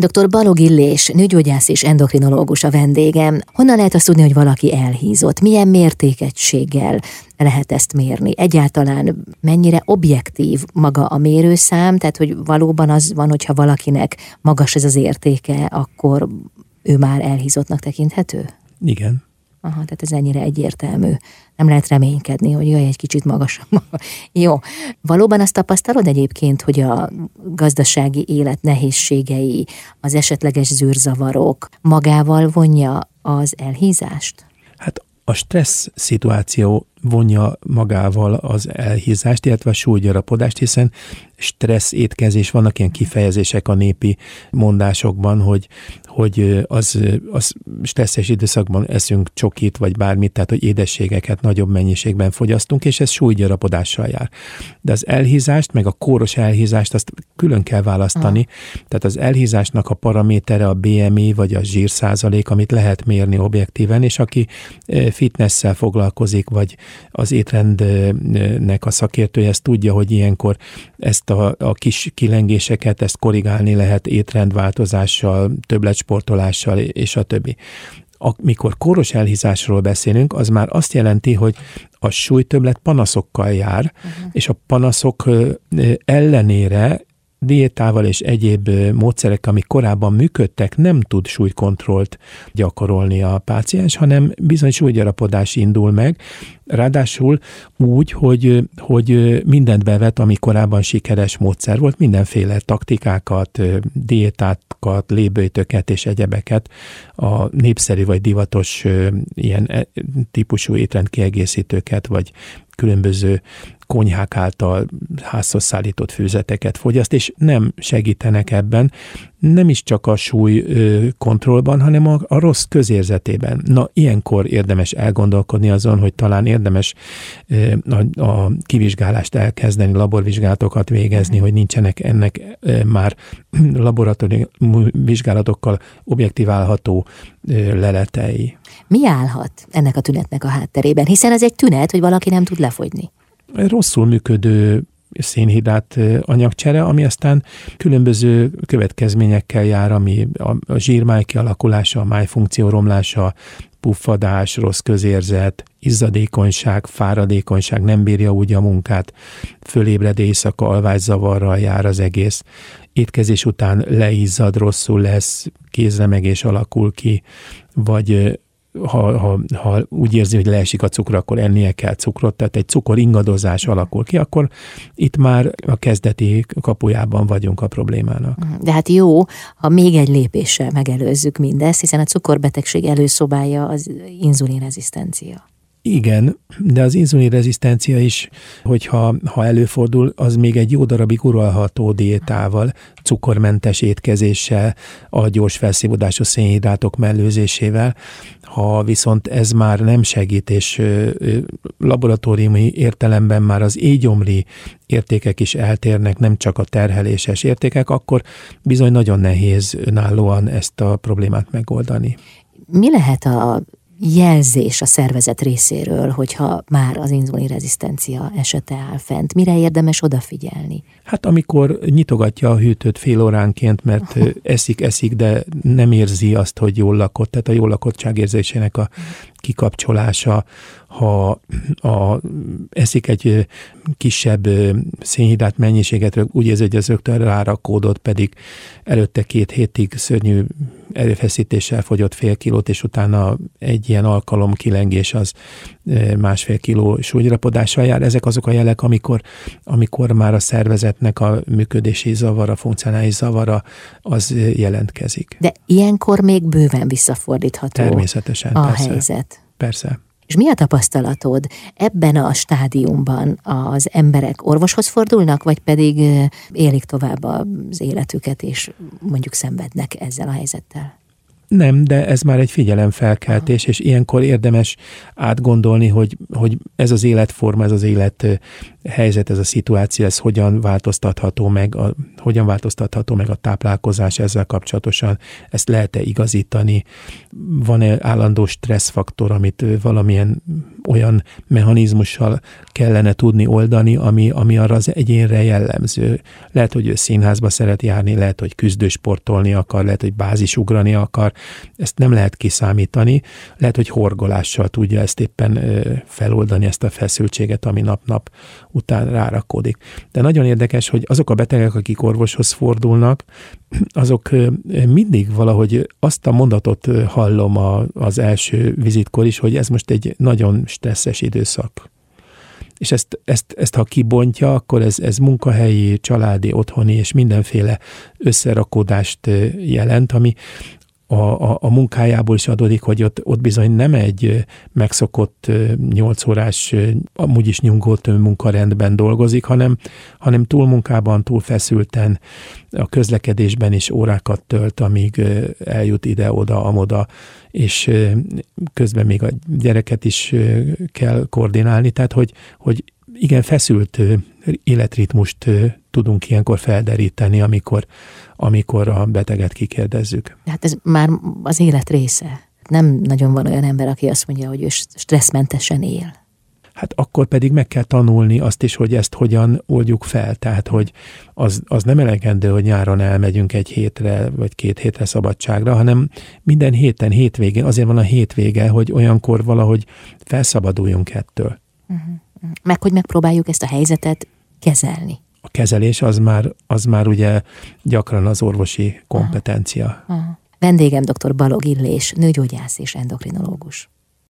Dr. Balog Illés, nőgyógyász és endokrinológus a vendégem. Honnan lehet azt tudni, hogy valaki elhízott? Milyen mértékegységgel lehet ezt mérni? Egyáltalán mennyire objektív maga a mérőszám, tehát hogy valóban az van, hogyha valakinek magas ez az értéke, akkor ő már elhízottnak tekinthető? Igen. Aha, tehát ez ennyire egyértelmű. Nem lehet reménykedni, hogy jaj, egy kicsit magasabb. Jó. Valóban azt tapasztalod egyébként, hogy a gazdasági élet nehézségei, az esetleges zűrzavarok magával vonja az elhízást? Hát a stressz szituáció vonja magával az elhízást, illetve a súlygyarapodást, hiszen stressz étkezés, vannak ilyen kifejezések a népi mondásokban, hogy, hogy az, az stresszes időszakban eszünk csokit, vagy bármit, tehát hogy édességeket nagyobb mennyiségben fogyasztunk, és ez súlygyarapodással jár. De az elhízást, meg a kóros elhízást, azt külön kell választani. Aha. Tehát az elhízásnak a paramétere a BMI, vagy a zsírszázalék, amit lehet mérni objektíven, és aki fitnesszel foglalkozik, vagy az étrendnek a szakértője ezt tudja, hogy ilyenkor ezt a, a kis kilengéseket, ezt korrigálni lehet étrendváltozással, többletsportolással és a többi. Amikor kóros elhízásról beszélünk, az már azt jelenti, hogy a súlytöblet panaszokkal jár, uh-huh. és a panaszok ellenére diétával és egyéb módszerek, amik korábban működtek, nem tud súlykontrollt gyakorolni a páciens, hanem bizony súlygyarapodás indul meg, ráadásul úgy, hogy, hogy mindent bevet, ami korábban sikeres módszer volt, mindenféle taktikákat, diétákat, lébőjtöket és egyebeket, a népszerű vagy divatos ilyen e, típusú étrendkiegészítőket, vagy különböző konyhák által házhoz szállított főzeteket fogyaszt, és nem segítenek ebben, nem is csak a súly kontrollban, hanem a, a rossz közérzetében. Na, ilyenkor érdemes elgondolkodni azon, hogy talán érdemes a, a kivizsgálást elkezdeni, laborvizsgálatokat végezni, hogy nincsenek ennek már laboratóriumi vizsgálatokkal objektiválható leletei. Mi állhat ennek a tünetnek a hátterében? Hiszen ez egy tünet, hogy valaki nem tud lefogyni rosszul működő szénhidrát anyagcsere, ami aztán különböző következményekkel jár, ami a, zsírmáj kialakulása, a májfunkció romlása, puffadás, rossz közérzet, izzadékonyság, fáradékonyság, nem bírja úgy a munkát, fölébred éjszaka, alvászavarral jár az egész, étkezés után leizzad, rosszul lesz, kézlemegés alakul ki, vagy ha, ha, ha úgy érzi, hogy leesik a cukor, akkor ennie kell cukrot, tehát egy cukor ingadozás alakul ki, akkor itt már a kezdeti kapujában vagyunk a problémának. Mhm. De hát jó, ha még egy lépéssel megelőzzük mindezt, hiszen a cukorbetegség előszobája az inzulinrezisztencia. Igen, de az inzulin rezisztencia is, hogyha ha előfordul, az még egy jó darabig uralható diétával, cukormentes étkezéssel, a gyors felszívódású szénhidrátok mellőzésével. Ha viszont ez már nem segít, és laboratóriumi értelemben már az égyomli értékek is eltérnek, nem csak a terheléses értékek, akkor bizony nagyon nehéz önállóan ezt a problémát megoldani. Mi lehet a jelzés a szervezet részéről, hogyha már az rezisztencia esete áll fent? Mire érdemes odafigyelni? Hát amikor nyitogatja a hűtőt fél óránként, mert eszik, eszik, de nem érzi azt, hogy jól lakott, tehát a jól lakottság érzésének a kikapcsolása, ha a, eszik egy kisebb szénhidrát mennyiséget, úgy érzi, hogy az rögtön rárakódott, pedig előtte két hétig szörnyű erőfeszítéssel fogyott fél kilót, és utána egy ilyen alkalom kilengés az másfél kiló súlyrapodással jár. Ezek azok a jelek, amikor, amikor már a szervezetnek a működési zavara, funkcionális zavara az jelentkezik. De ilyenkor még bőven visszafordítható Természetesen, a persze. helyzet. Persze. És mi a tapasztalatod? Ebben a stádiumban az emberek orvoshoz fordulnak, vagy pedig élik tovább az életüket, és mondjuk szenvednek ezzel a helyzettel? Nem, de ez már egy figyelemfelkeltés, és ilyenkor érdemes átgondolni, hogy, hogy ez az életforma, ez az élet helyzet, ez a szituáció, ez hogyan változtatható meg, a, hogyan változtatható meg a táplálkozás ezzel kapcsolatosan, ezt lehet-e igazítani, van-e állandó stresszfaktor, amit valamilyen olyan mechanizmussal kellene tudni oldani, ami, ami arra az egyénre jellemző. Lehet, hogy ő színházba szeret járni, lehet, hogy küzdősportolni akar, lehet, hogy bázisugrani akar, ezt nem lehet kiszámítani, lehet, hogy horgolással tudja ezt éppen feloldani, ezt a feszültséget, ami nap-nap után rárakódik. De nagyon érdekes, hogy azok a betegek, akik orvoshoz fordulnak, azok mindig valahogy azt a mondatot hallom az első vizitkor is, hogy ez most egy nagyon stresszes időszak. És ezt, ezt, ezt ha kibontja, akkor ez, ez munkahelyi, családi, otthoni és mindenféle összerakódást jelent, ami, a, a, a munkájából is adódik, hogy ott, ott bizony nem egy megszokott nyolc órás, amúgy is nyugodt munkarendben dolgozik, hanem, hanem túlmunkában, túl feszülten, a közlekedésben is órákat tölt, amíg eljut ide-oda, amoda, és közben még a gyereket is kell koordinálni, tehát hogy, hogy igen, feszült életritmust tudunk ilyenkor felderíteni, amikor, amikor a beteget kikérdezzük. Hát ez már az élet része. Nem nagyon van olyan ember, aki azt mondja, hogy ő stresszmentesen él. Hát akkor pedig meg kell tanulni azt is, hogy ezt hogyan oldjuk fel. Tehát, hogy az, az nem elegendő, hogy nyáron elmegyünk egy hétre, vagy két hétre szabadságra, hanem minden héten, hétvégén, azért van a hétvége, hogy olyankor valahogy felszabaduljunk ettől. Uh-huh. Meg hogy megpróbáljuk ezt a helyzetet kezelni. A kezelés az már, az már ugye gyakran az orvosi kompetencia. Aha. Aha. Vendégem dr. Balog Illés, nőgyógyász és endokrinológus.